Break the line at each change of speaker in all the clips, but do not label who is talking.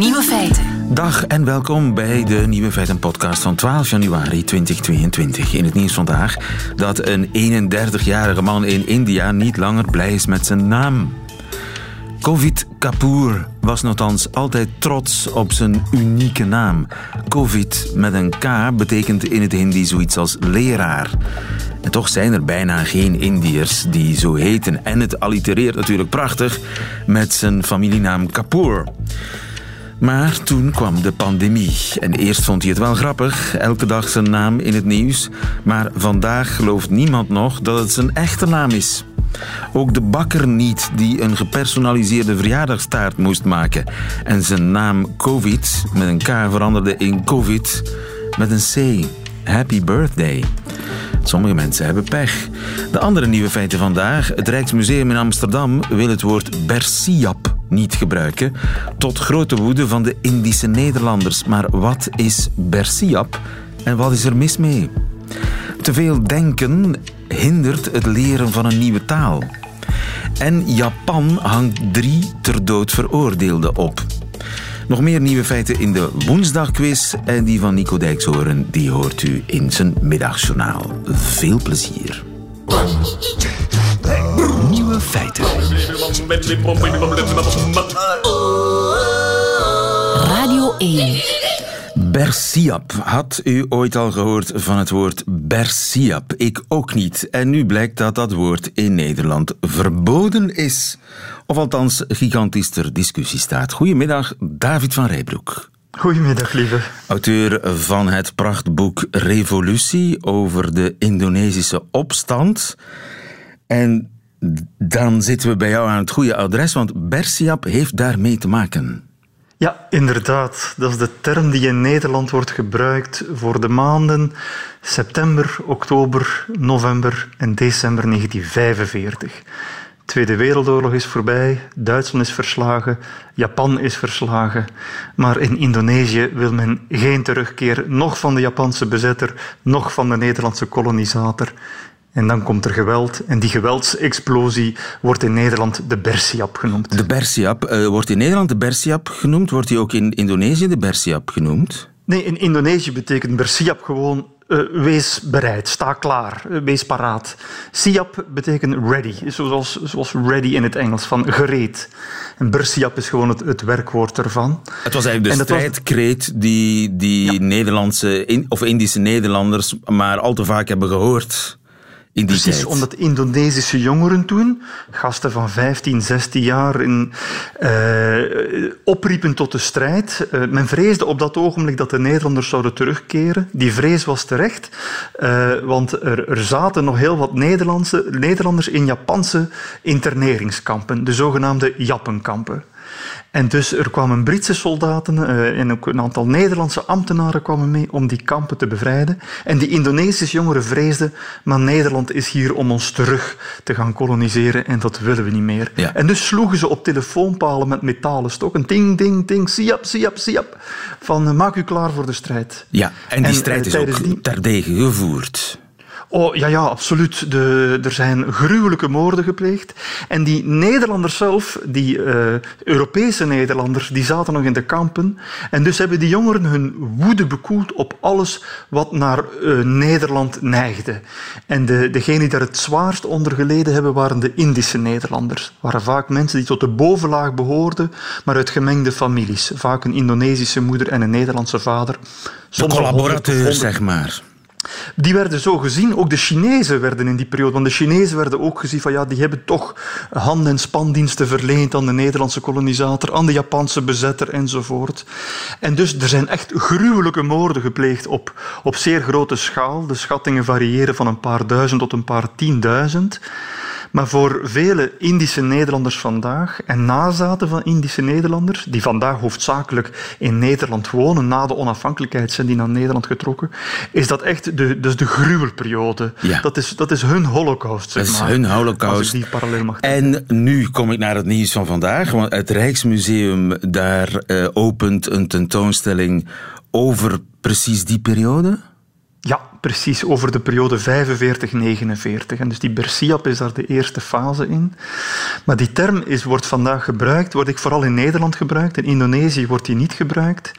Nieuwe feiten.
Dag en welkom bij de Nieuwe Feiten podcast van 12 januari 2022. In het nieuws vandaag dat een 31-jarige man in India niet langer blij is met zijn naam. Covid Kapoor was nogthans altijd trots op zijn unieke naam. Covid met een K betekent in het Hindi zoiets als leraar. En toch zijn er bijna geen Indiërs die zo heten. En het allitereert natuurlijk prachtig met zijn familienaam Kapoor. Maar toen kwam de pandemie. En eerst vond hij het wel grappig, elke dag zijn naam in het nieuws. Maar vandaag gelooft niemand nog dat het zijn echte naam is. Ook de bakker niet die een gepersonaliseerde verjaardagstaart moest maken. En zijn naam Covid met een K veranderde in Covid met een C. Happy birthday. Sommige mensen hebben pech. De andere nieuwe feiten vandaag. Het Rijksmuseum in Amsterdam wil het woord Bersiap niet gebruiken. Tot grote woede van de Indische Nederlanders. Maar wat is Bersiap en wat is er mis mee? Te veel denken hindert het leren van een nieuwe taal. En Japan hangt drie ter dood veroordeelden op. Nog meer nieuwe feiten in de woensdagquiz en die van Nico Dijkshoorn, die hoort u in zijn middagjournaal. Veel plezier. Feiten.
Radio 1.
Bersiap. Had u ooit al gehoord van het woord Bersiap? Ik ook niet. En nu blijkt dat dat woord in Nederland verboden is. Of althans gigantisch ter discussie staat. Goedemiddag, David van Rijbroek.
Goedemiddag, lieve.
Auteur van het prachtboek Revolutie over de Indonesische opstand. En dan zitten we bij jou aan het goede adres, want Bersiap heeft daarmee te maken.
Ja, inderdaad. Dat is de term die in Nederland wordt gebruikt voor de maanden september, oktober, november en december 1945. De Tweede Wereldoorlog is voorbij, Duitsland is verslagen, Japan is verslagen. Maar in Indonesië wil men geen terugkeer, nog van de Japanse bezetter, nog van de Nederlandse kolonisator. En dan komt er geweld. En die geweldsexplosie wordt in Nederland de Bersiap genoemd.
De Bersiap uh, wordt in Nederland de Bersiap genoemd. Wordt die ook in Indonesië de Bersiap genoemd?
Nee, in Indonesië betekent Bersiap gewoon uh, wees bereid, sta klaar, uh, wees paraat. Siap betekent ready, zoals, zoals ready in het Engels, van gereed. En Bersiap is gewoon het, het werkwoord ervan.
Het was eigenlijk de strijdkreet was... die, die ja. Nederlandse in, of Indische Nederlanders maar al te vaak hebben gehoord. In die
Precies,
tijd.
omdat Indonesische jongeren toen, gasten van 15, 16 jaar, in, uh, opriepen tot de strijd. Uh, men vreesde op dat ogenblik dat de Nederlanders zouden terugkeren. Die vrees was terecht, uh, want er, er, zaten nog heel wat Nederlandse, Nederlanders in Japanse interneringskampen, de zogenaamde Jappenkampen. En dus er kwamen Britse soldaten uh, en ook een aantal Nederlandse ambtenaren kwamen mee om die kampen te bevrijden. En die Indonesische jongeren vreesden, maar Nederland is hier om ons terug te gaan koloniseren en dat willen we niet meer.
Ja.
En dus sloegen ze op telefoonpalen met metalen stokken, ting, ding, ding, siap, siap, siap, van uh, maak u klaar voor de strijd.
Ja, en die en, strijd is ook die... terdege gevoerd.
Oh, ja, ja, absoluut. De, er zijn gruwelijke moorden gepleegd. En die Nederlanders zelf, die uh, Europese Nederlanders, die zaten nog in de kampen. En dus hebben die jongeren hun woede bekoeld op alles wat naar uh, Nederland neigde. En de, degenen die daar het zwaarst onder geleden hebben, waren de Indische Nederlanders. Het waren vaak mensen die tot de bovenlaag behoorden, maar uit gemengde families. Vaak een Indonesische moeder en een Nederlandse vader.
De collaborateur, zeg maar.
Die werden zo gezien, ook de Chinezen werden in die periode, want de Chinezen werden ook gezien van ja, die hebben toch hand- en spandiensten verleend aan de Nederlandse kolonisator, aan de Japanse bezetter enzovoort. En dus er zijn echt gruwelijke moorden gepleegd op, op zeer grote schaal. De schattingen variëren van een paar duizend tot een paar tienduizend. Maar voor vele Indische Nederlanders vandaag en nazaten van Indische Nederlanders, die vandaag hoofdzakelijk in Nederland wonen, na de onafhankelijkheid zijn die naar Nederland getrokken, is dat echt de, dus de gruwelperiode.
Ja.
Dat, is, dat is hun holocaust. Zeg
dat is
maar,
hun holocaust.
die parallel mag
en nu kom ik naar het nieuws van vandaag, want het Rijksmuseum daar uh, opent een tentoonstelling over precies die periode.
Ja, precies, over de periode 45-49. En dus die Bersiap is daar de eerste fase in. Maar die term is, wordt vandaag gebruikt, wordt ik vooral in Nederland gebruikt. In Indonesië wordt die niet gebruikt.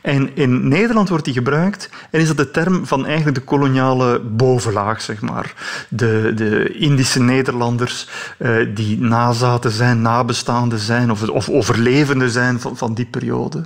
En in Nederland wordt die gebruikt en is dat de term van eigenlijk de koloniale bovenlaag, zeg maar. De, de Indische Nederlanders eh, die nazaten zijn, nabestaanden zijn of, of overlevenden zijn van, van die periode.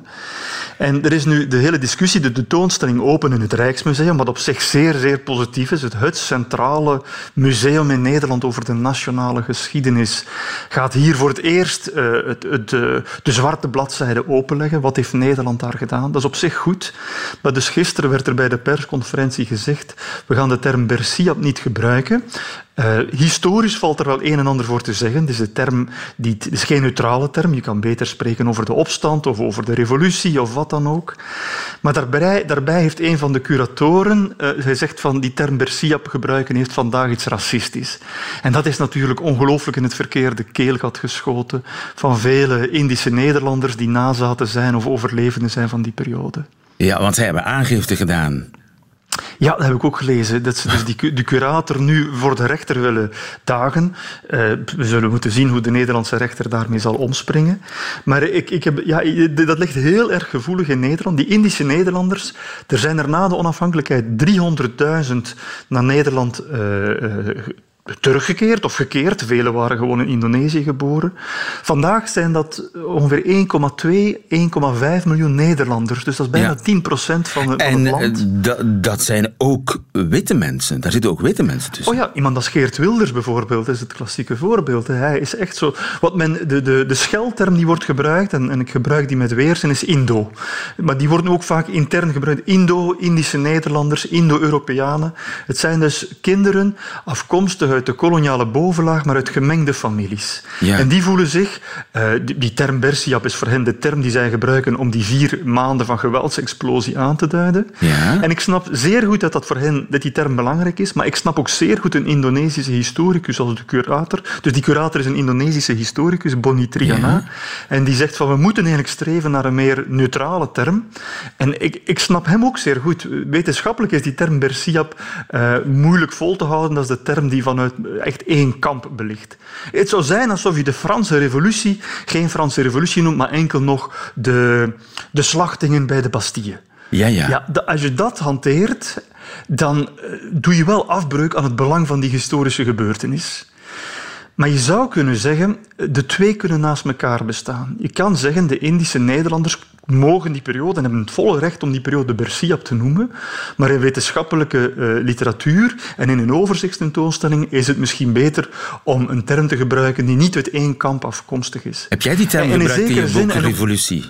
En er is nu de hele discussie, de tentoonstelling open in het Rijksmuseum, wat op zich zeer, zeer positief is. Het, het centrale museum in Nederland over de nationale geschiedenis gaat hier voor het eerst uh, het, het, de zwarte bladzijde openleggen. Wat heeft Nederland daar gedaan? Dat is op zich goed. Maar dus gisteren werd er bij de persconferentie gezegd, we gaan de term Bersiap niet gebruiken. Uh, historisch valt er wel een en ander voor te zeggen. Het is, een term die, is geen neutrale term. Je kan beter spreken over de opstand of over de revolutie of wat dan ook. Maar daarbij, daarbij heeft een van de curatoren uh, gezegd van die term Bersiap gebruiken heeft vandaag iets racistisch. En dat is natuurlijk ongelooflijk in het verkeerde keelgat geschoten van vele Indische Nederlanders die nazaten zijn of overlevenden zijn van die periode.
Ja, want zij hebben aangifte gedaan.
Ja, dat heb ik ook gelezen. Dat ze dus die, de curator nu voor de rechter willen dagen. Uh, we zullen moeten zien hoe de Nederlandse rechter daarmee zal omspringen. Maar ik, ik heb, ja, dat ligt heel erg gevoelig in Nederland. Die Indische Nederlanders, er zijn er na de onafhankelijkheid 300.000 naar Nederland uh, teruggekeerd of gekeerd. Velen waren gewoon in Indonesië geboren. Vandaag zijn dat ongeveer 1,2, 1,5 miljoen Nederlanders. Dus dat is bijna ja. 10 procent van, van
en,
het land.
En dat zijn ook witte mensen. Daar zitten ook witte mensen tussen.
Oh ja, iemand als Geert Wilders bijvoorbeeld is het klassieke voorbeeld. Hij is echt zo... Wat men, de, de, de schelterm die wordt gebruikt, en, en ik gebruik die met weerzin, is Indo. Maar die worden ook vaak intern gebruikt. Indo, Indische Nederlanders, Indo-Europeanen. Het zijn dus kinderen afkomstig uit de koloniale bovenlaag, maar uit gemengde families. Ja. En die voelen zich, uh, die, die, term Bersiap is voor hen de term die zij gebruiken om die vier maanden van geweldsexplosie aan te duiden.
Ja.
En ik snap zeer goed dat dat voor hen, dat die term belangrijk is, maar ik snap ook zeer goed een Indonesische historicus als de curator. Dus die curator is een Indonesische historicus, Boni Triana, ja. en die zegt van we moeten eigenlijk streven naar een meer neutrale term. En ik, ik snap hem ook zeer goed. Wetenschappelijk is die term Bersiap uh, moeilijk vol te houden. Dat is de term die vanuit echt één kamp belicht. Het zou zijn alsof je de Franse revolutie geen Franse revolutie noemt, maar enkel nog de, de slachtingen bij de Bastille.
Ja, ja.
ja als je dat hanteert, dan doe je wel afbreuk aan het belang van die historische gebeurtenis. Maar je zou kunnen zeggen, de twee kunnen naast elkaar bestaan. Je kan zeggen, de Indische Nederlanders mogen die periode en hebben het volle recht om die periode Bersiap te noemen. Maar in wetenschappelijke uh, literatuur en in een overzichtstentoonstelling is het misschien beter om een term te gebruiken die niet uit één kamp afkomstig is.
Heb jij die term gebruikt in, in je boek Revolutie?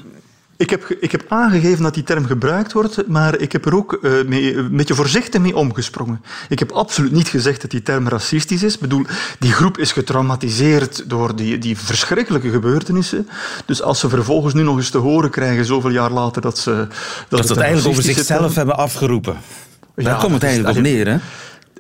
Ik heb, ik heb aangegeven dat die term gebruikt wordt, maar ik heb er ook uh, mee, een beetje voorzichtig mee omgesprongen. Ik heb absoluut niet gezegd dat die term racistisch is. Ik bedoel, die groep is getraumatiseerd door die, die verschrikkelijke gebeurtenissen. Dus als ze vervolgens nu nog eens te horen krijgen, zoveel jaar later, dat ze...
Dat, dat ze het eigenlijk over zichzelf term... hebben afgeroepen. Daar ja, komt het eigenlijk op neer, hè?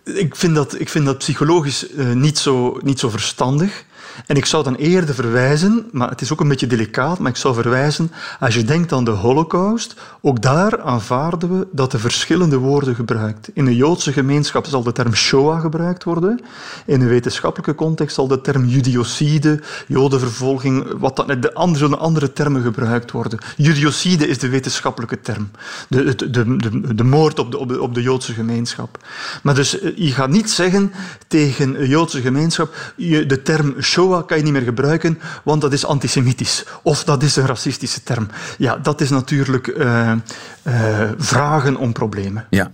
Ik vind dat, ik vind dat psychologisch uh, niet, zo, niet zo verstandig. En ik zou dan eerder verwijzen, maar het is ook een beetje delicaat, maar ik zou verwijzen, als je denkt aan de holocaust, ook daar aanvaarden we dat er verschillende woorden gebruikt. In de Joodse gemeenschap zal de term Shoah gebruikt worden. In een wetenschappelijke context zal de term judiocide, jodenvervolging, wat dan, de andere, andere termen gebruikt worden. Judiocide is de wetenschappelijke term. De, de, de, de moord op de, op, de, op de Joodse gemeenschap. Maar dus je gaat niet zeggen tegen een Joodse gemeenschap, de term Shoah kan je niet meer gebruiken, want dat is antisemitisch. Of dat is een racistische term. Ja, dat is natuurlijk uh, uh, vragen om problemen.
Ja.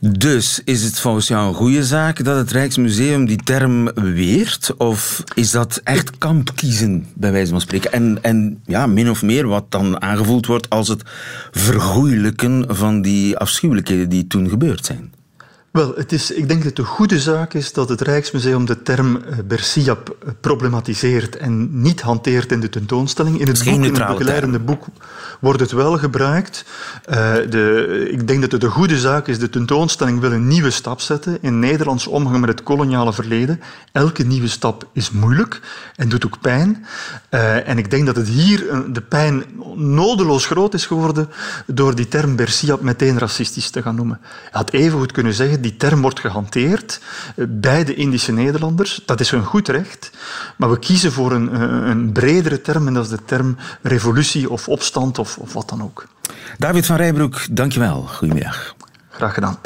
Dus is het volgens jou een goede zaak dat het Rijksmuseum die term weert? Of is dat echt kamp kiezen, bij wijze van spreken? En, en ja, min of meer wat dan aangevoeld wordt als het vergoeilijken van die afschuwelijkheden die toen gebeurd zijn?
Wel, het is, ik denk dat het een goede zaak is dat het Rijksmuseum de term Bersiap problematiseert en niet hanteert in de tentoonstelling. In het, boek, in het begeleidende boek wordt het wel gebruikt. Uh, de, ik denk dat het een goede zaak is. De tentoonstelling wil een nieuwe stap zetten in Nederlands omgang met het koloniale verleden. Elke nieuwe stap is moeilijk en doet ook pijn. Uh, en ik denk dat het hier de pijn nodeloos groot is geworden door die term Bersiap meteen racistisch te gaan noemen. Je had even goed kunnen zeggen zeggen, die term wordt gehanteerd eh, bij de Indische Nederlanders. Dat is hun goed recht. Maar we kiezen voor een, eh, een bredere term en dat is de term revolutie of opstand of, of wat dan ook.
David van Rijbroek, dankjewel. Goedemiddag.
Graag gedaan.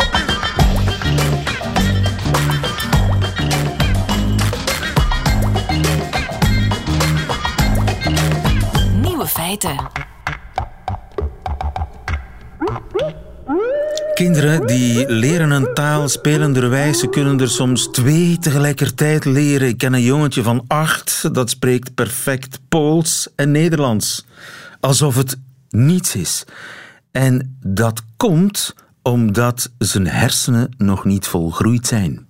Nieuwe feiten.
Kinderen die leren een taal spelenderwijs. Ze kunnen er soms twee tegelijkertijd leren. Ik ken een jongetje van acht, dat spreekt perfect Pools en Nederlands. Alsof het niets is. En dat komt omdat zijn hersenen nog niet volgroeid zijn.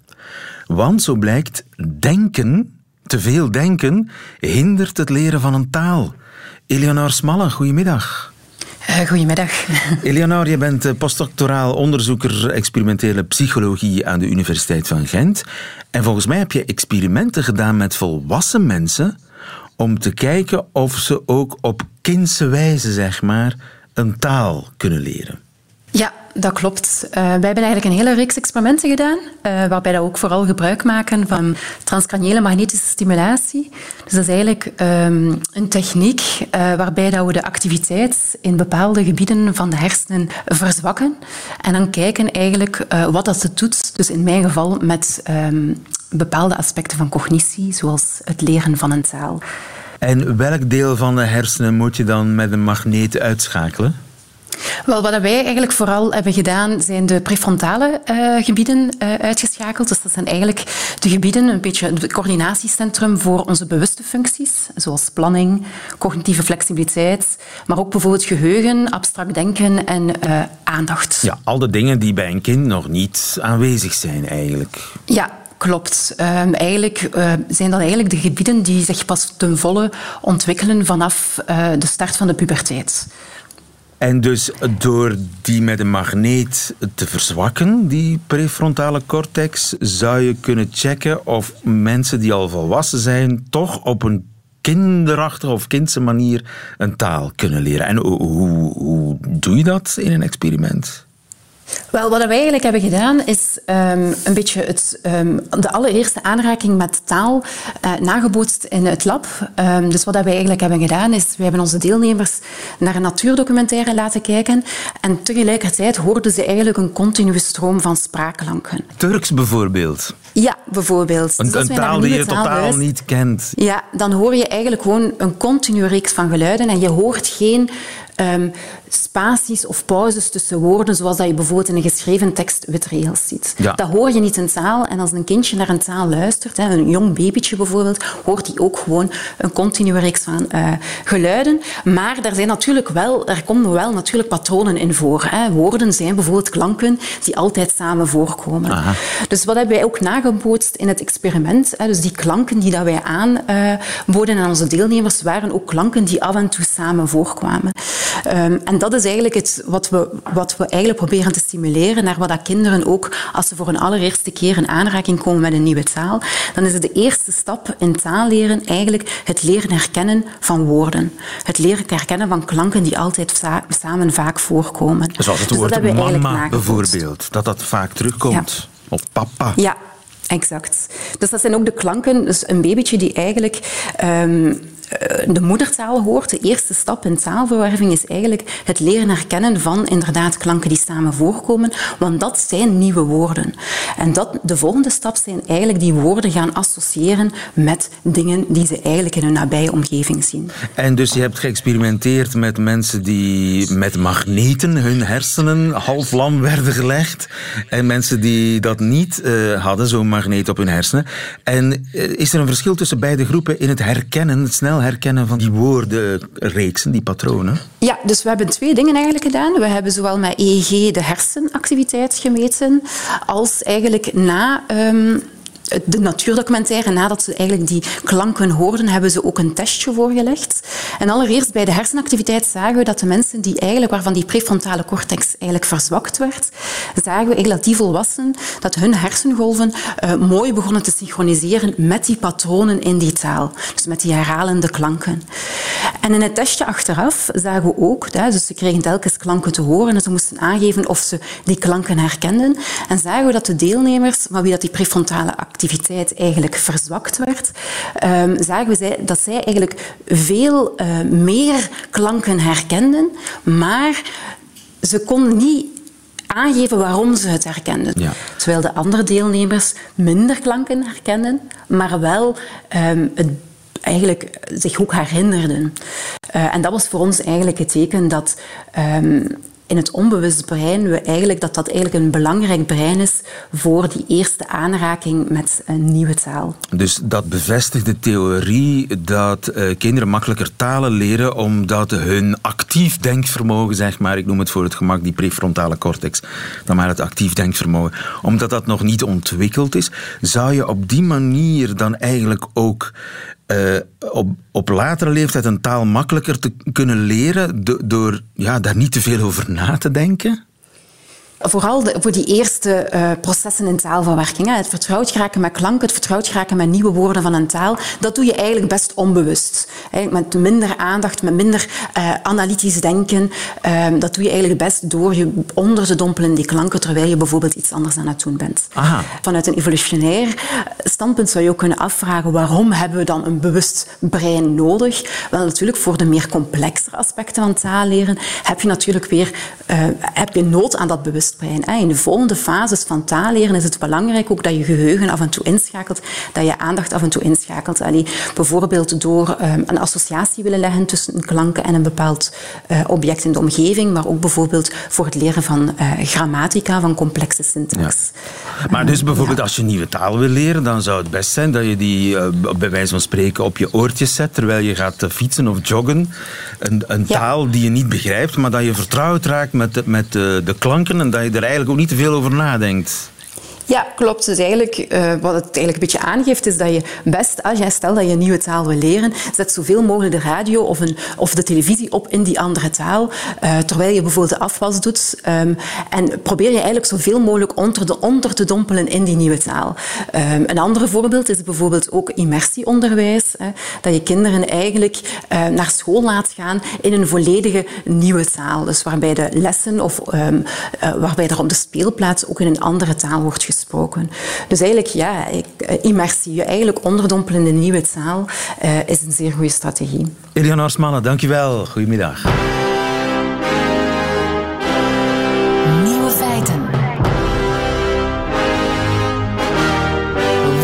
Want zo blijkt, denken, te veel denken, hindert het leren van een taal. Eleonore Smalle, goedemiddag.
Uh, goedemiddag.
Eleonore, je bent eh, postdoctoraal onderzoeker experimentele psychologie aan de Universiteit van Gent. En volgens mij heb je experimenten gedaan met volwassen mensen om te kijken of ze ook op kindse wijze, zeg maar, een taal kunnen leren.
Ja, dat klopt. Uh, wij hebben eigenlijk een hele reeks experimenten gedaan, uh, waarbij we ook vooral gebruik maken van transcraniële magnetische stimulatie. Dus dat is eigenlijk um, een techniek uh, waarbij dat we de activiteit in bepaalde gebieden van de hersenen verzwakken en dan kijken eigenlijk wat dat doet, dus in mijn geval met um, bepaalde aspecten van cognitie, zoals het leren van een taal.
En welk deel van de hersenen moet je dan met een magneet uitschakelen?
Wel, wat wij eigenlijk vooral hebben gedaan, zijn de prefrontale uh, gebieden uh, uitgeschakeld. Dus dat zijn eigenlijk de gebieden, een beetje het coördinatiecentrum voor onze bewuste functies, zoals planning, cognitieve flexibiliteit, maar ook bijvoorbeeld geheugen, abstract denken en uh, aandacht.
Ja, al de dingen die bij een kind nog niet aanwezig zijn eigenlijk.
Ja, Klopt. Um, eigenlijk uh, zijn dat eigenlijk de gebieden die zich pas ten volle ontwikkelen vanaf uh, de start van de puberteit.
En dus door die met een magneet te verzwakken, die prefrontale cortex, zou je kunnen checken of mensen die al volwassen zijn, toch op een kinderachtige of kindse manier een taal kunnen leren. En hoe, hoe, hoe doe je dat in een experiment?
Wel, wat we eigenlijk hebben gedaan is um, een beetje het, um, de allereerste aanraking met taal uh, nagebootst in het lab. Um, dus wat we eigenlijk hebben gedaan is, we hebben onze deelnemers naar een natuurdocumentaire laten kijken en tegelijkertijd hoorden ze eigenlijk een continue stroom van spraakklanken.
Turks bijvoorbeeld?
Ja, bijvoorbeeld.
Een, dus een taal die je totaal niet kent.
Ja, dan hoor je eigenlijk gewoon een continue reeks van geluiden en je hoort geen um, spaties of pauzes tussen woorden, zoals dat je bijvoorbeeld in een geschreven tekst witregels ziet.
Ja.
Dat hoor je niet in taal. En als een kindje naar een taal luistert, hè, een jong babytje bijvoorbeeld, hoort hij ook gewoon een continue reeks van uh, geluiden. Maar er, zijn natuurlijk wel, er komen wel natuurlijk patronen in voor. Hè. Woorden zijn bijvoorbeeld klanken die altijd samen voorkomen.
Aha.
Dus wat hebben wij ook nagebootst in het experiment? Hè, dus die klanken die dat wij aanboden aan onze deelnemers waren ook klanken die af en toe samen voorkwamen. Um, en dat is eigenlijk het, wat, we, wat we eigenlijk proberen te stimuleren naar wat dat kinderen ook, als ze voor een allereerste keer in aanraking komen met een nieuwe taal, dan is het de eerste stap in taalleren eigenlijk het leren herkennen van woorden. Het leren herkennen van klanken die altijd sa samen vaak voorkomen.
Zoals het
dus
woord mama bijvoorbeeld, dat dat vaak terugkomt.
Ja.
Of papa.
Ja, Exact. Dus dat zijn ook de klanken. Dus een babytje die eigenlijk um, de moedertaal hoort. De eerste stap in taalverwerving is eigenlijk het leren herkennen van inderdaad klanken die samen voorkomen, want dat zijn nieuwe woorden. En dat, de volgende stap zijn eigenlijk die woorden gaan associëren met dingen die ze eigenlijk in hun nabije omgeving zien.
En dus je hebt geëxperimenteerd met mensen die met magneten hun hersenen half lam werden gelegd en mensen die dat niet uh, hadden, zo'n magneet op hun hersenen. En uh, is er een verschil tussen beide groepen in het herkennen, het snel herkennen van die woordenreeksen, die patronen?
Ja, dus we hebben twee dingen eigenlijk gedaan. We hebben zowel met EEG de hersenactiviteit gemeten, als eigenlijk na um, de natuurdocumentaire, nadat ze eigenlijk die klanken hoorden, hebben ze ook een testje voorgelegd. En allereerst bij de hersenactiviteit zagen we dat de mensen die eigenlijk, waarvan die prefrontale cortex eigenlijk verzwakt werd, zagen we eigenlijk dat die volwassenen, dat hun hersengolven uh, mooi begonnen te synchroniseren met die patronen in die taal. Dus met die herhalende klanken. En in het testje achteraf zagen we ook, dus ze kregen telkens klanken te horen en ze moesten aangeven of ze die klanken herkenden. En zagen we dat de deelnemers, van wie dat die prefrontale activiteit eigenlijk verzwakt werd, um, zagen we dat zij eigenlijk veel uh, meer klanken herkenden, maar ze konden niet aangeven waarom ze het herkenden. Ja. Terwijl de andere deelnemers minder klanken herkenden, maar wel um, het eigenlijk zich ook herinnerden. Uh, en dat was voor ons eigenlijk het teken dat um, in het onbewust brein we eigenlijk, dat dat eigenlijk een belangrijk brein is voor die eerste aanraking met een nieuwe taal.
Dus dat bevestigt de theorie dat uh, kinderen makkelijker talen leren omdat hun actief denkvermogen, zeg maar, ik noem het voor het gemak die prefrontale cortex, dan maar het actief denkvermogen, omdat dat nog niet ontwikkeld is, zou je op die manier dan eigenlijk ook uh, op, op latere leeftijd een taal makkelijker te kunnen leren door ja, daar niet te veel over na te denken?
Vooral voor die eerste uh, processen in taalverwerking. Hè. Het vertrouwd geraken met klank, het vertrouwd geraken met nieuwe woorden van een taal, dat doe je eigenlijk best onbewust. Met minder aandacht, met minder uh, analytisch denken. Uh, dat doe je eigenlijk best door je onder te dompelen in die klanken, terwijl je bijvoorbeeld iets anders aan het doen bent. Aha. Vanuit een evolutionair standpunt zou je ook kunnen afvragen waarom hebben we dan een bewust brein nodig? Wel, natuurlijk voor de meer complexe aspecten van taal leren heb je natuurlijk weer uh, heb je nood aan dat bewust in de volgende fases van taalleren is het belangrijk ook dat je geheugen af en toe inschakelt, dat je aandacht af en toe inschakelt. Allee, bijvoorbeeld door um, een associatie willen leggen tussen een klanken en een bepaald uh, object in de omgeving, maar ook bijvoorbeeld voor het leren van uh, grammatica, van complexe syntax.
Ja. Maar dus bijvoorbeeld als je nieuwe taal wil leren, dan zou het best zijn dat je die uh, bij wijze van spreken op je oortjes zet terwijl je gaat fietsen of joggen. Een, een ja. taal die je niet begrijpt, maar dat je vertrouwd raakt met met de, de klanken en dat je er eigenlijk ook niet te veel over nadenkt.
Ja, klopt. Dus eigenlijk, uh, wat het eigenlijk een beetje aangeeft, is dat je best, als jij stelt dat je een nieuwe taal wil leren, zet zoveel mogelijk de radio of, een, of de televisie op in die andere taal, uh, terwijl je bijvoorbeeld de afwas doet. Um, en probeer je eigenlijk zoveel mogelijk onder, de, onder te dompelen in die nieuwe taal. Um, een ander voorbeeld is bijvoorbeeld ook immersieonderwijs. Hè, dat je kinderen eigenlijk uh, naar school laat gaan in een volledige nieuwe taal. Dus waarbij de lessen of um, waarbij er op de speelplaats ook in een andere taal wordt gesproken gesproken. Dus eigenlijk, ja, eh, immersie, je eigenlijk onderdompelen in de nieuwe taal, uh, is een zeer goede strategie.
Eliane Arsmannen, dankjewel. Goedemiddag.
Nieuwe feiten.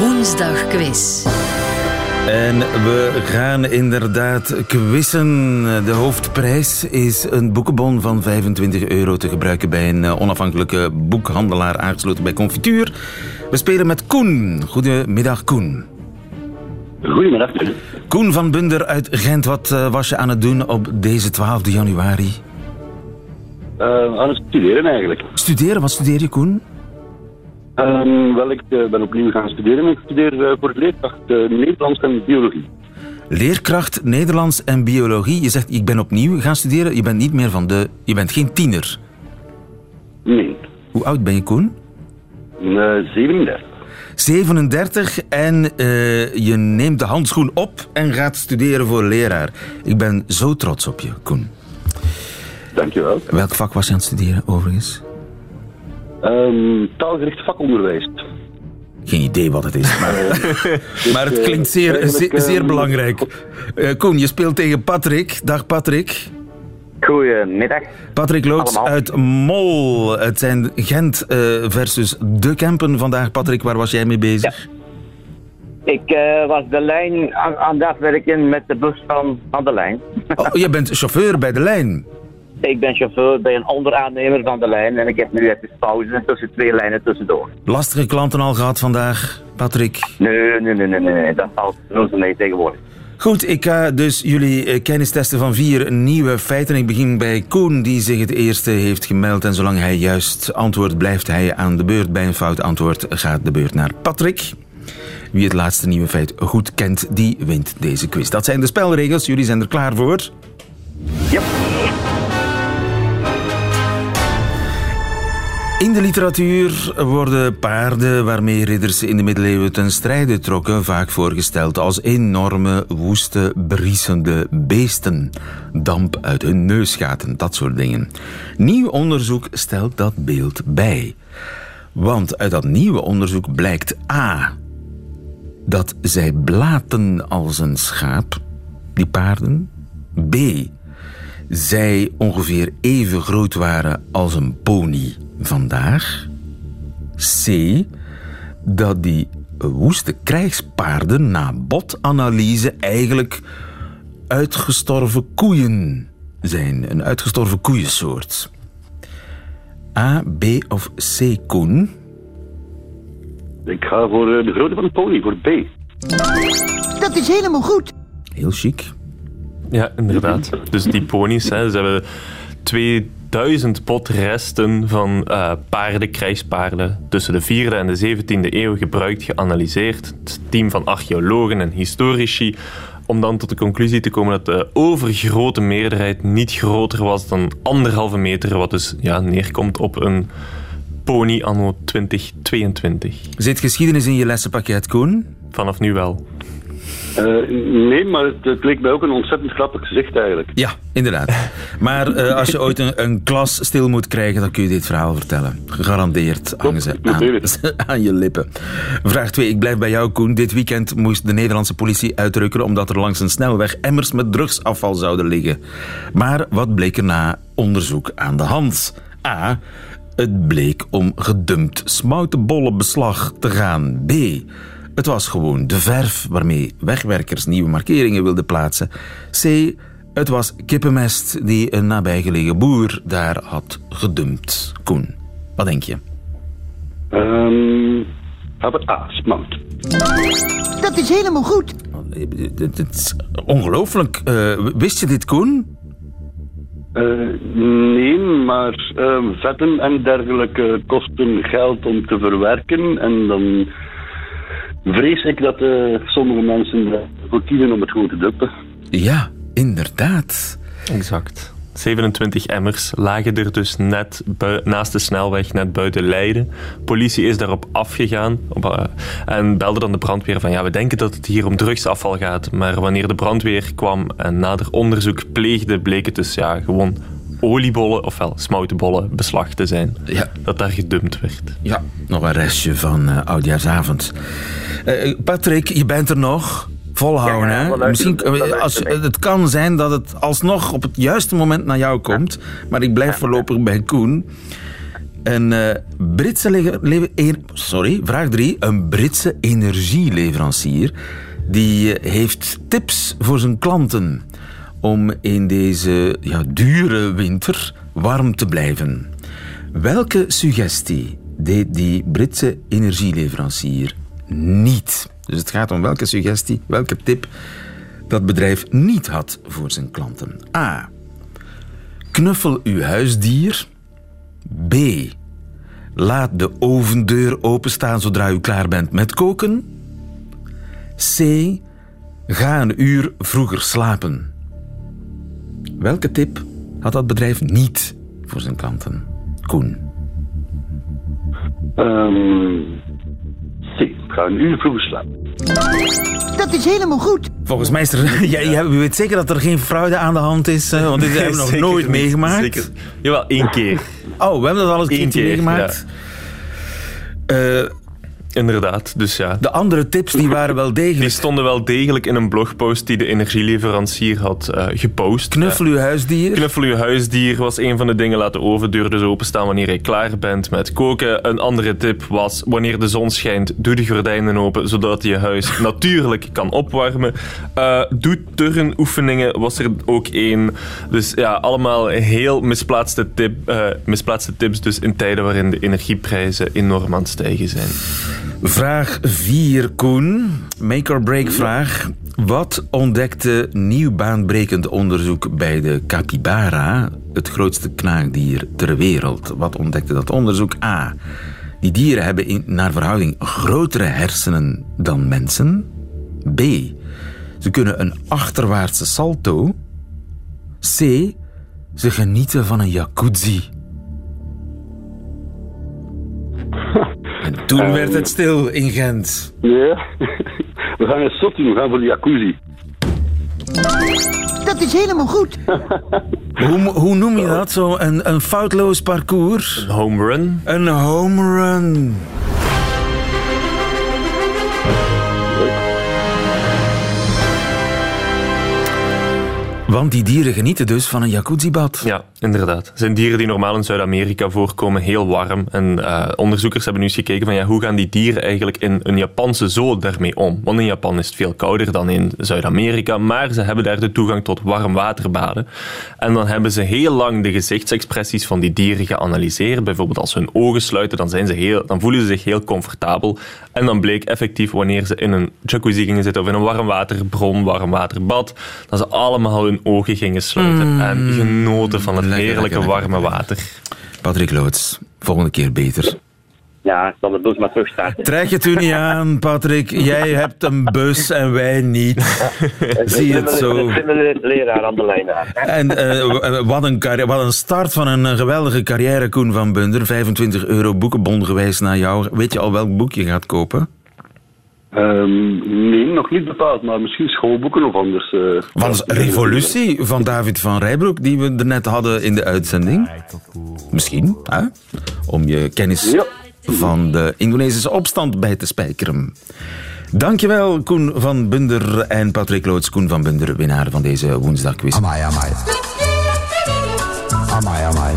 Woensdag quiz.
En we gaan inderdaad quizzen. De hoofdprijs is een boekenbon van 25 euro te gebruiken bij een eh, onafhankelijke boekhandelaar aangesloten bij Confituur. We spelen met Koen. Goedemiddag, Koen.
Goedemiddag.
Koen van Bunder uit Gent. Wat uh, was je aan het doen op deze 12 januari?
Uh, aan het studeren eigenlijk.
Studeren? Wat studeer je, Koen?
Um, wel, ik uh, ben opnieuw gaan studeren. Ik studeer uh, voor leerkracht uh, Nederlands en biologie.
Leerkracht Nederlands en biologie. Je zegt, ik ben opnieuw gaan studeren. Je bent niet meer van de... Je bent geen tiener.
Nee.
Hoe oud ben je, Koen?
37.
37 en je neemt de handschoen op en gaat studeren voor leraar. Ik ben zo trots op je, Koen.
Dankjewel.
Welk vak was je aan het studeren, overigens?
Um, taalgericht vakonderwijs.
Geen idee wat het is, maar, maar het klinkt zeer, zeer, zeer belangrijk. Uh, Koen, je speelt tegen Patrick. Dag Patrick.
Goedemiddag.
Patrick Loods uit Mol. Het zijn Gent uh, versus De Kempen vandaag. Patrick, waar was jij mee bezig?
Ja. Ik uh, was de lijn aan, aan het werken met de bus van, van de lijn.
oh, je bent chauffeur bij de lijn?
Ik ben chauffeur bij een onderaannemer van de lijn en ik heb nu even pauze tussen twee lijnen tussendoor.
Lastige klanten al gehad vandaag, Patrick?
Nee, nee, nee, nee, nee. dat valt nooit mee tegenwoordig.
Goed, ik ga dus jullie eh, kennis testen van vier nieuwe feiten. Ik begin bij Koen, die zich het eerste heeft gemeld. En zolang hij juist antwoordt, blijft hij aan de beurt. Bij een fout antwoord gaat de beurt naar Patrick. Wie het laatste nieuwe feit goed kent, die wint deze quiz. Dat zijn de spelregels. Jullie zijn er klaar voor?
Ja.
In de literatuur worden paarden waarmee ridders in de middeleeuwen ten strijde trokken vaak voorgesteld als enorme, woeste, briesende beesten. Damp uit hun neusgaten, dat soort dingen. Nieuw onderzoek stelt dat beeld bij. Want uit dat nieuwe onderzoek blijkt A. dat zij blaten als een schaap, die paarden. B. zij ongeveer even groot waren als een pony vandaag. C. Dat die woeste krijgspaarden na botanalyse eigenlijk uitgestorven koeien zijn. Een uitgestorven koeiensoort. A, B of C, Koen?
Ik ga voor eh, de grootte van de pony, voor B.
Dat is helemaal goed.
Heel chic.
Ja, inderdaad. Dus die ponies, hè, ze hebben 2000 potresten van eh, paarden, krijgspaarden, tussen de 4e en de 17e eeuw gebruikt, geanalyseerd. Het team van archeologen en historici om dan tot de conclusie te komen dat de overgrote meerderheid niet groter was dan anderhalve meter, wat dus ja, neerkomt op een pony anno 2022.
Zit geschiedenis in je lessenpakket, Koen?
Vanaf nu wel.
Uh, nee, maar het, leek mij ook een ontzettend grappig gezicht eigenlijk.
Ja, inderdaad. Maar uh, als je ooit een, een, klas stil moet krijgen, dan kun je dit verhaal vertellen. Gegarandeerd hangen ze aan, aan, je lippen. Vraag 2. Ik blijf bij jou, Koen. Dit weekend moest de Nederlandse politie uitrukken omdat er langs een snelweg emmers met drugsafval zouden liggen. Maar wat bleek er na onderzoek aan de hand? A. Het bleek om gedumpt smoutenbollenbeslag te gaan. B. Het was gewoon de verf waarmee wegwerkers nieuwe markeringen wilden plaatsen. C. Het was kippenmest die een nabijgelegen boer daar had gedumpt. Koen, wat denk je?
Um, A, smout.
Dat is helemaal goed.
Het is ongelooflijk. Uh, wist je dit, Koen?
Uh, nee, maar uh, vetten en dergelijke kosten geld om te verwerken. En dan vrees ik dat uh, sommige mensen ervoor kiezen om het gewoon te duppen.
Ja, inderdaad.
Exact. 27 emmers lagen er dus net naast de snelweg, net buiten Leiden. Politie is daarop afgegaan op, uh, en belde dan de brandweer van ja, we denken dat het hier om drugsafval gaat. Maar wanneer de brandweer kwam en nader onderzoek pleegde, bleek het dus ja, gewoon oliebollen, ofwel smoutenbollen, beslag te zijn.
Ja.
Dat daar gedumpt werd.
Ja, nog een restje van uh, Oudjaarsavond. Uh, Patrick, je bent er nog. Volhouden,
Ja, ja,
hè? Misschien, als, het kan zijn dat het alsnog op het juiste moment naar jou komt. Maar ik blijf voorlopig bij Koen. Een eh, Britse le- le- e- sorry, vraag 3. Een Britse energieleverancier die eh, heeft tips voor zijn klanten om in deze ja, dure winter warm te blijven. Welke suggestie deed die Britse energieleverancier niet? Dus het gaat om welke suggestie, welke tip dat bedrijf niet had voor zijn klanten. A. Knuffel uw huisdier. B. Laat de ovendeur openstaan zodra u klaar bent met koken. C. Ga een uur vroeger slapen. Welke tip had dat bedrijf niet voor zijn klanten? Koen.
Ehm C. Ik ga een uur vroeger slapen.
Dat is helemaal goed.
Volgens mij is er... Jij, jij weet zeker dat er geen fraude aan de hand is, eh, want dit hebben we nog nooit
niet,
meegemaakt.
Zeker. Jawel, één keer.
Oh, we hebben dat al eens een
keer,
meegemaakt. Eh,
Inderdaad, dus ja.
de andere tips die waren wel
Die
degelijk.
stonden wel degelijk in een blogpost die de energieleverancier had eh, gepost.
Knuffel uw huisdier.
Knuffel uw huisdier was een van de dingen. Laat de overdeur dus openstaan wanneer je klaar bent met koken. Een andere tip was, wanneer de zon schijnt, doe de gordijnen open, zodat je huis natuurlijk kan opwarmen. Eh, doe turnoefeningen was er ook één. Dus ja, allemaal heel misplaatste, tip, eh, misplaatste tips dus in tijden waarin de energieprijzen enorm aan het stijgen zijn.
Vraag 4, Koen. Make or break vraag. Wat ontdekte nieuw baanbrekend onderzoek bij de capybara, het grootste knaagdier ter wereld? Wat ontdekte dat onderzoek? A. Die dieren hebben in, naar verhouding grotere hersenen dan mensen. B. Ze kunnen een achterwaartse salto. C. Ze genieten van een jacuzzi. En toen werd het stil in Gent.
Ja, we gaan een zot doen, we gaan voor de jacuzzi.
Dat is helemaal goed.
Hoe, hoe noem je dat? Zo een, een foutloos parcours?
Home run.
Een home run. Want die dieren genieten dus van een jacuzzi-bad.
Ja, inderdaad. Het zijn dieren die normaal in Zuid-Amerika voorkomen, heel warm. En eh, onderzoekers hebben nu eens gekeken van ja, hoe gaan die dieren eigenlijk in een Japanse zoo daarmee om? Want in Japan is het veel kouder dan in Zuid-Amerika, maar ze hebben daar de toegang tot warm waterbaden. En dan hebben ze heel lang de gezichtsexpressies van die dieren geanalyseerd. Bijvoorbeeld als hun ogen sluiten, dan, zijn ze heel, dan voelen ze zich heel comfortabel. En dan bleek effectief wanneer ze in een jacuzzi gingen zitten of in een warmwaterbron, warmwaterbad, dat ze allemaal hun ogen gingen sluiten en genoten van het
Lekker,
heerlijke
lekker,
warme
lekker.
water.
Patrick Loots, volgende keer beter.
Ja, ik zal het dus maar terugstarten.
Trek het u niet aan, Patrick. Jij hebt een bus en wij niet. Zie het zo.
Een slimme leraar aan de lijn aan.
En eh, wat, een wat een start van een eh, geweldige carrière, Koen van Bunder. 25 euro boekenbon geweest naar jou. Weet je al welk boek je gaat kopen?
Ehm, nee, nog niet bepaald, maar misschien schoolboeken of anders. eh.
Van Revolutie van David van Rijbroek, die we er net hadden in de uitzending. Misschien, hè? om je kennis
Ja.
van de Indonesische opstand bij te spijkeren. Dankjewel, Koen van Bunder en Patrick Loots. Koen van Bunder, winnaar van deze woensdagquiz.
Amai. Amai, amai. Amai,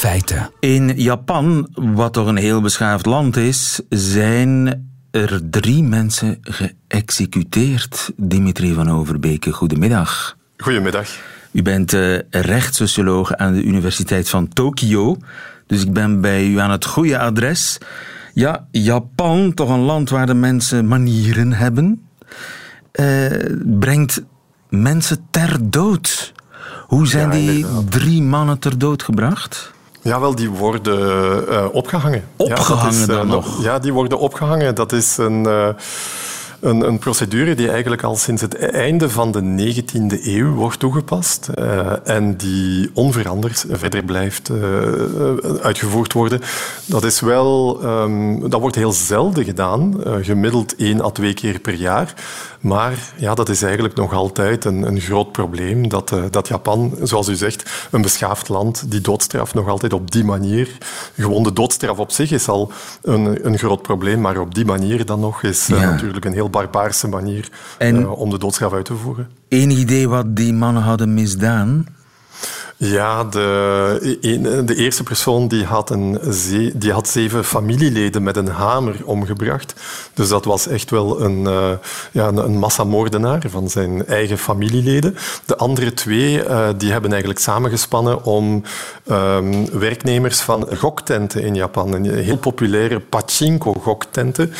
feiten.
In Japan, wat toch een heel beschaafd land is, zijn er drie mensen geëxecuteerd. Dimitri van Overbeke, goedemiddag.
Goedemiddag.
U bent eh, rechtssocioloog aan de Universiteit van Tokio. Dus ik ben bij u aan het goede adres. Ja, Japan, toch een land waar de mensen manieren hebben, eh, brengt mensen ter dood. Hoe zijn
Ja,
die drie mannen ter dood gebracht?
Ja, wel, die worden eh, opgehangen.
Opgehangen
ja, is, eh,
dan nog?
Ja, die worden opgehangen. Dat is een, eh, een, een procedure die eigenlijk al sinds het einde van de 19e eeuw wordt toegepast eh, en die onveranderd verder blijft eh, uitgevoerd worden. Dat, is wel, ehm, dat wordt heel zelden gedaan, eh, gemiddeld één à twee keer per jaar. Maar ja, dat is eigenlijk nog altijd een, een groot probleem dat, eh, dat Japan, zoals u zegt, een beschaafd land, die doodstraf nog altijd op die manier, gewoon de doodstraf op zich is al een, een groot probleem, maar op die manier dan nog is eh,
Ja.
natuurlijk een heel barbaarse manier
En-
eh, om de doodstraf uit te voeren.
Eén idee wat die mannen hadden misdaan?
Ja, de, de eerste persoon die had, een die had zeven familieleden met een hamer omgebracht. Dus dat was echt wel een, eh, ja, een, massamoordenaar van zijn eigen familieleden. De andere twee eh, die hebben eigenlijk samengespannen om ehm, werknemers van goktenten in Japan, een heel populaire pachinko-goktenten,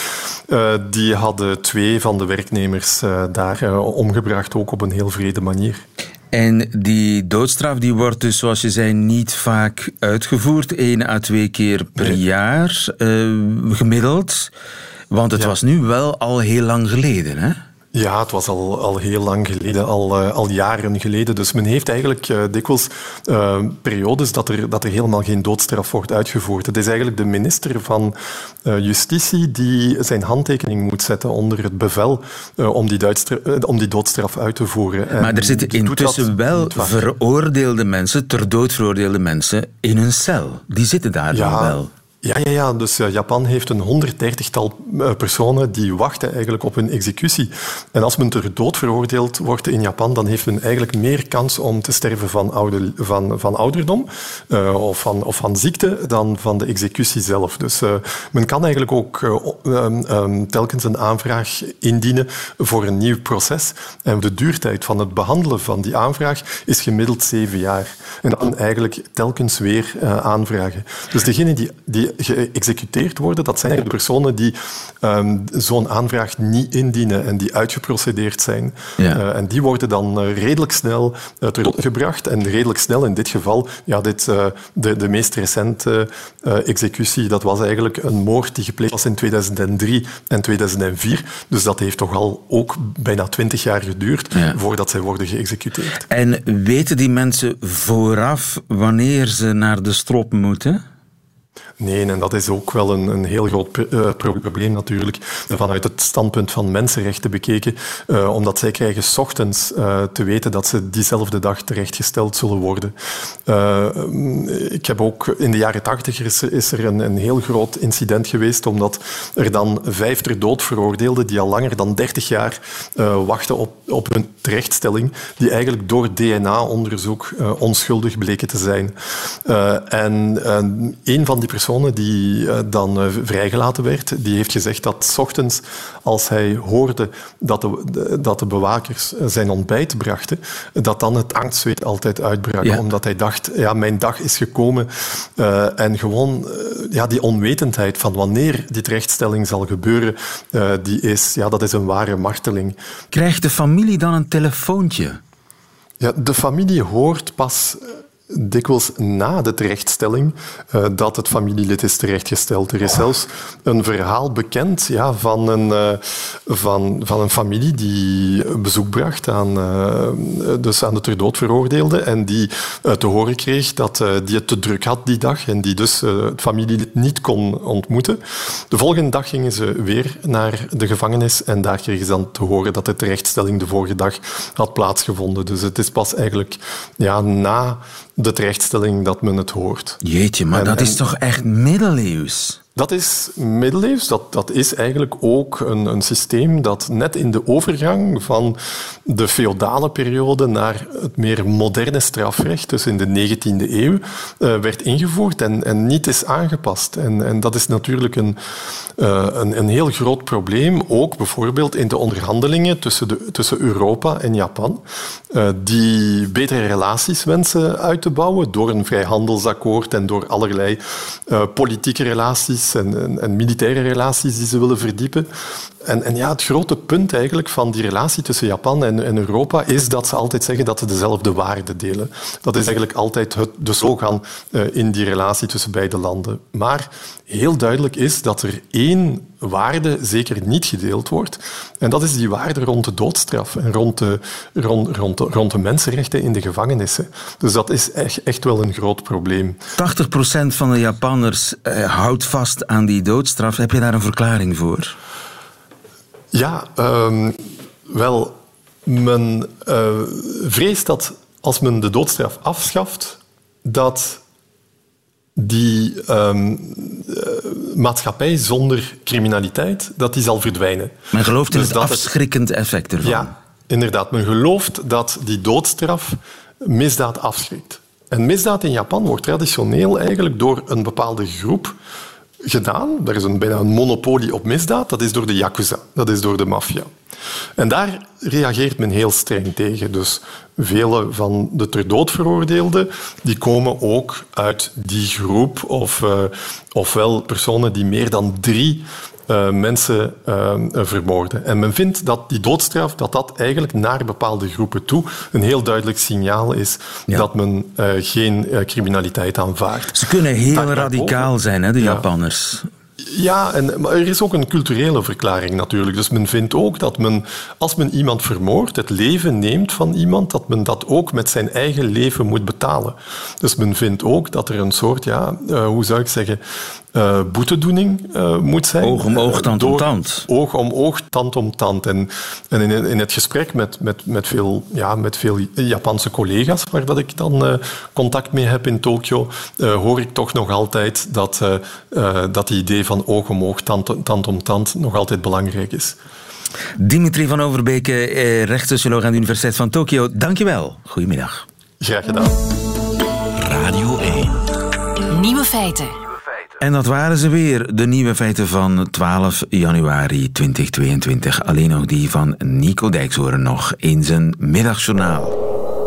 eh, die hadden twee van de werknemers daar omgebracht, ook op een heel vrede manier.
En die doodstraf die wordt dus, zoals je zei, niet vaak uitgevoerd. één à twee keer per
Nee.
jaar eh, gemiddeld. Want het
Ja.
was nu wel al heel lang geleden, hè?
Ja, het was al, al heel lang geleden, al, eh, al jaren geleden. Dus men heeft eigenlijk eh, dikwijls eh, periodes dat er, dat er helemaal geen doodstraf wordt uitgevoerd. Het is eigenlijk de minister van Justitie die zijn handtekening moet zetten onder het bevel om, die om die doodstraf uit te voeren. En
Maar er zitten intussen wel veroordeelde mensen, ter dood veroordeelde mensen, in een cel. Die zitten daar dan wel.
Ja, ja, ja. dus eh, Japan heeft een 130-tal eh, personen die wachten eigenlijk op hun executie. En als men ter dood veroordeeld wordt in Japan, dan heeft men eigenlijk meer kans om te sterven van, van, van ouderdom eh, of, van, of van ziekte dan van de executie zelf. Dus men kan eigenlijk ook eh, ehm, ehm, telkens een aanvraag indienen voor een nieuw proces. En de duurtijd van het behandelen van die aanvraag is gemiddeld zeven jaar. En dan eigenlijk telkens weer aanvragen. Dus degenen die, die die geëxecuteerd worden, dat zijn de personen die ehm, zo'n aanvraag niet indienen en die uitgeprocedeerd zijn.
Ja.
en die worden dan redelijk snel teruggebracht. En redelijk snel in dit geval, ja, dit, de, de meest recente executie, dat was eigenlijk een moord die gepleegd was in 2003 en 2004. Dus dat heeft toch al ook bijna twintig jaar geduurd voordat zij worden geëxecuteerd.
En weten die mensen vooraf wanneer ze naar de strop moeten?
Nee, en dat is ook wel een, een heel groot uh, probleem natuurlijk, vanuit het standpunt van mensenrechten bekeken, uh, omdat zij krijgen s ochtends uh, te weten dat ze diezelfde dag terechtgesteld zullen worden. ik heb ook in de jaren tachtig is, is, er een, een, heel groot incident geweest, omdat er dan vijf ter dood veroordeelden die al langer dan dertig jaar wachten op, op hun terechtstelling, die eigenlijk door DNA-onderzoek onschuldig bleken te zijn. en een van die personen die uh, dan uh, vrijgelaten werd, die heeft gezegd dat s ochtends, als hij hoorde dat de, de, dat de bewakers zijn ontbijt brachten, dat dan het angstzweet altijd uitbrak.
Ja.
Omdat hij dacht, ja, mijn dag is gekomen. En gewoon ja, die onwetendheid van wanneer die terechtstelling zal gebeuren, die is, ja, dat is een ware marteling.
Krijgt de familie dan een telefoontje?
Ja, de familie hoort pas dikwijls na de terechtstelling uh, dat het familielid is terechtgesteld. Er is zelfs een verhaal bekend ja, van, een, uh, van, van een familie die bezoek bracht aan, uh, dus aan de ter dood veroordeelde en die te horen kreeg dat die het te druk had die dag en die dus het familielid niet kon ontmoeten. De volgende dag gingen ze weer naar de gevangenis en daar kregen ze dan te horen dat de terechtstelling de vorige dag had plaatsgevonden. Dus het is pas eigenlijk ja, na de terechtstelling dat men het hoort.
Jeetje, maar
En-
dat is toch echt middeleeuws?
Dat is middeleeuws. Dat, dat is eigenlijk ook een, een systeem dat net in de overgang van de feodale periode naar het meer moderne strafrecht, dus in de 19e eeuw, eh, werd ingevoerd en, en niet is aangepast. En, en dat is natuurlijk een, eh, een, een heel groot probleem, ook bijvoorbeeld in de onderhandelingen tussen, de, tussen Europa en Japan, eh, die betere relaties wensen uit te bouwen door een vrijhandelsakkoord en door allerlei politieke relaties en, militaire relaties die ze willen verdiepen. En, en ja, het grote punt eigenlijk van die relatie tussen Japan en, en Europa is dat ze altijd zeggen dat ze dezelfde waarden delen. Dat is eigenlijk altijd het, de slogan eh, in die relatie tussen beide landen. Maar heel duidelijk is dat er één waarde zeker niet gedeeld wordt. En dat is die waarde rond de doodstraf en rond de, rond, rond rond de mensenrechten in de gevangenissen. Dus dat is echt, echt wel een groot probleem.
80% van de Japanners eh, houdt vast aan die doodstraf. Heb je daar een verklaring voor?
Ja, ehm, wel, men eh, vreest dat als men de doodstraf afschaft, dat die ehm, eh, maatschappij zonder criminaliteit dat die zal verdwijnen.
Men gelooft in
Dus
het afschrikkend effect ervan.
Ja, inderdaad. Men gelooft dat die doodstraf misdaad afschrikt. En misdaad in Japan wordt traditioneel eigenlijk door een bepaalde groep gedaan. Er is een, bijna een monopolie op misdaad. Dat is door de yakuza, dat is door de maffia. En daar reageert men heel streng tegen. Dus vele van de ter dood veroordeelden die komen ook uit die groep. Of, eh, ofwel personen die meer dan drie eh, mensen eh, vermoorden. En men vindt dat die doodstraf dat dat eigenlijk naar bepaalde groepen toe een heel duidelijk signaal is dat men geen criminaliteit aanvaardt.
Ze kunnen heel
Daar-
radicaal zijn, hè, de
Ja.
Japanners.
Ja, en, maar er is ook een culturele verklaring natuurlijk. Dus men vindt ook dat men, als men iemand vermoordt, het leven neemt van iemand, dat men dat ook met zijn eigen leven moet betalen. Dus men vindt ook dat er een soort, ja, hoe zou ik zeggen, eh, boetedoening eh, moet zijn.
Oog om oog,
Eh,
tand om tand.
Oog om oog, tand om tand. En, en in, in het gesprek met, met, met, veel, ja, met veel Japanse collega's, waar dat ik dan eh, contact mee heb in Tokio, eh, hoor ik toch nog altijd dat, eh eh, dat die idee van oog om oog, tand, tand om tand nog altijd belangrijk is.
Dimitri van Overbeke, eh, rechtssocioloog aan de Universiteit van Tokio. Dankjewel. Goedemiddag.
Graag gedaan.
Radio 1.
Nieuwe feiten.
En dat waren ze weer, de nieuwe feiten van 12 januari 2022. Alleen nog die van Nico Dijkshoorn nog in zijn middagjournaal.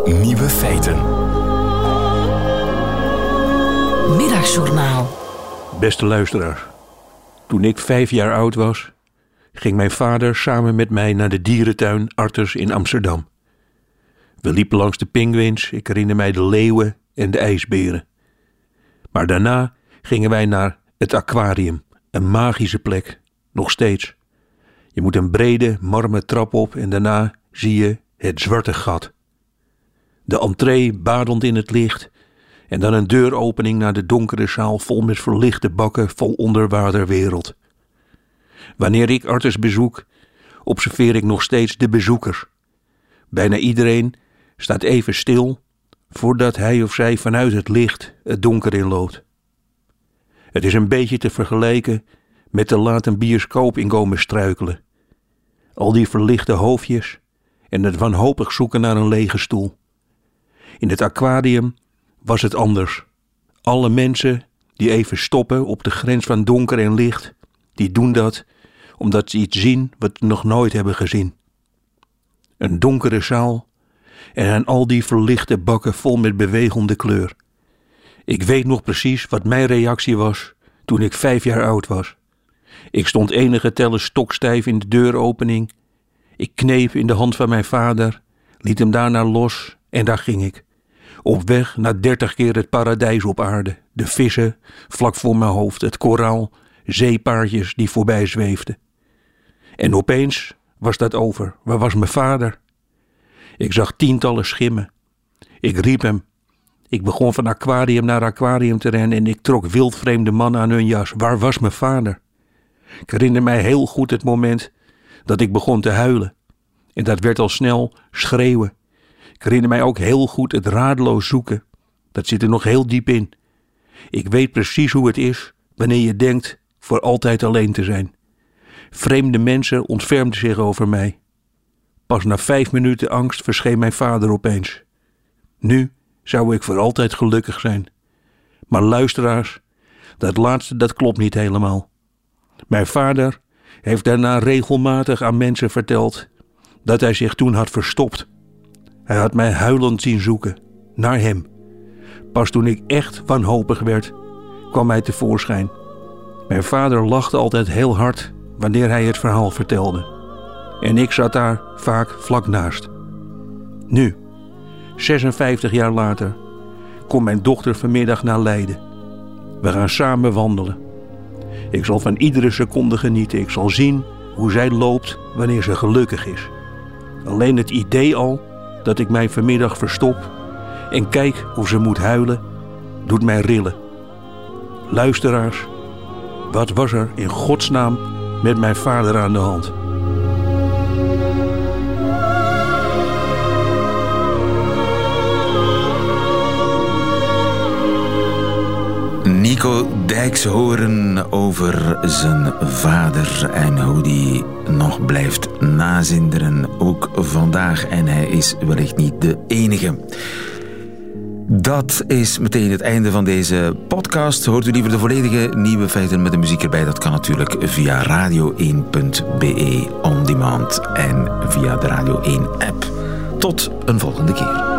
Nieuwe feiten.
Middagjournaal.
Beste luisteraar, toen ik vijf jaar oud was, ging mijn vader samen met mij naar de dierentuin Arters in Amsterdam. We liepen langs de pinguïns, ik herinner mij de leeuwen en de ijsberen. Maar daarna gingen wij naar het aquarium, een magische plek, nog steeds. Je moet een brede, marmer trap op en daarna zie je het zwarte gat. De entree badend in het licht en dan een deuropening naar de donkere zaal vol met verlichte bakken vol onderwaterwereld. Wanneer ik artis bezoek, observeer ik nog steeds de bezoeker. Bijna iedereen staat even stil voordat hij of zij vanuit het licht het donker inloopt. Het is een beetje te vergelijken met te laat een bioscoop inkomen struikelen. Al die verlichte hoofdjes en het wanhopig zoeken naar een lege stoel. In het aquarium was het anders. Alle mensen die even stoppen op de grens van donker en licht, die doen dat omdat ze iets zien wat ze nog nooit hebben gezien. Een donkere zaal en al die verlichte bakken vol met bewegende kleur. Ik weet nog precies wat mijn reactie was toen ik vijf jaar oud was. Ik stond enige tellen stokstijf in de deuropening. Ik kneep in de hand van mijn vader, liet hem daarna los en daar ging ik. Op weg naar dertig keer het paradijs op aarde. De vissen vlak voor mijn hoofd, het koraal, zeepaardjes die voorbij zweefden. En opeens was dat over. Waar was mijn vader? Ik zag tientallen schimmen. Ik riep hem. Ik begon van aquarium naar aquarium te rennen en ik trok wildvreemde mannen aan hun jas. Waar was mijn vader? Ik herinner mij heel goed het moment dat ik begon te huilen. En dat werd al snel schreeuwen. Ik herinner mij ook heel goed het radeloos zoeken. Dat zit er nog heel diep in. Ik weet precies hoe het is wanneer je denkt voor altijd alleen te zijn. Vreemde mensen ontfermden zich over mij. Pas na vijf minuten angst verscheen mijn vader opeens. Nu zou ik voor altijd gelukkig zijn. Maar luisteraars, dat laatste dat klopt niet helemaal. Mijn vader heeft daarna regelmatig aan mensen verteld dat hij zich toen had verstopt. Hij had mij huilend zien zoeken, naar hem. Pas toen ik echt wanhopig werd, kwam hij tevoorschijn. Mijn vader lachte altijd heel hard wanneer hij het verhaal vertelde. En ik zat daar vaak vlak naast. Nu, 56 jaar later, komt mijn dochter vanmiddag naar Leiden. We gaan samen wandelen. Ik zal van iedere seconde genieten. Ik zal zien hoe zij loopt wanneer ze gelukkig is. Alleen het idee al dat ik mij vanmiddag verstop en kijk hoe ze moet huilen, doet mij rillen. Luisteraars, wat was er in godsnaam met mijn vader aan de hand?
Nico Dijks horen over zijn vader en hoe die nog blijft nazinderen, ook vandaag. En hij is wellicht niet de enige. Dat is meteen het einde van deze podcast. Hoort u liever de volledige nieuwe feiten met de muziek erbij? Dat kan natuurlijk via radio1.be on demand en via de Radio 1 app. Tot een volgende keer.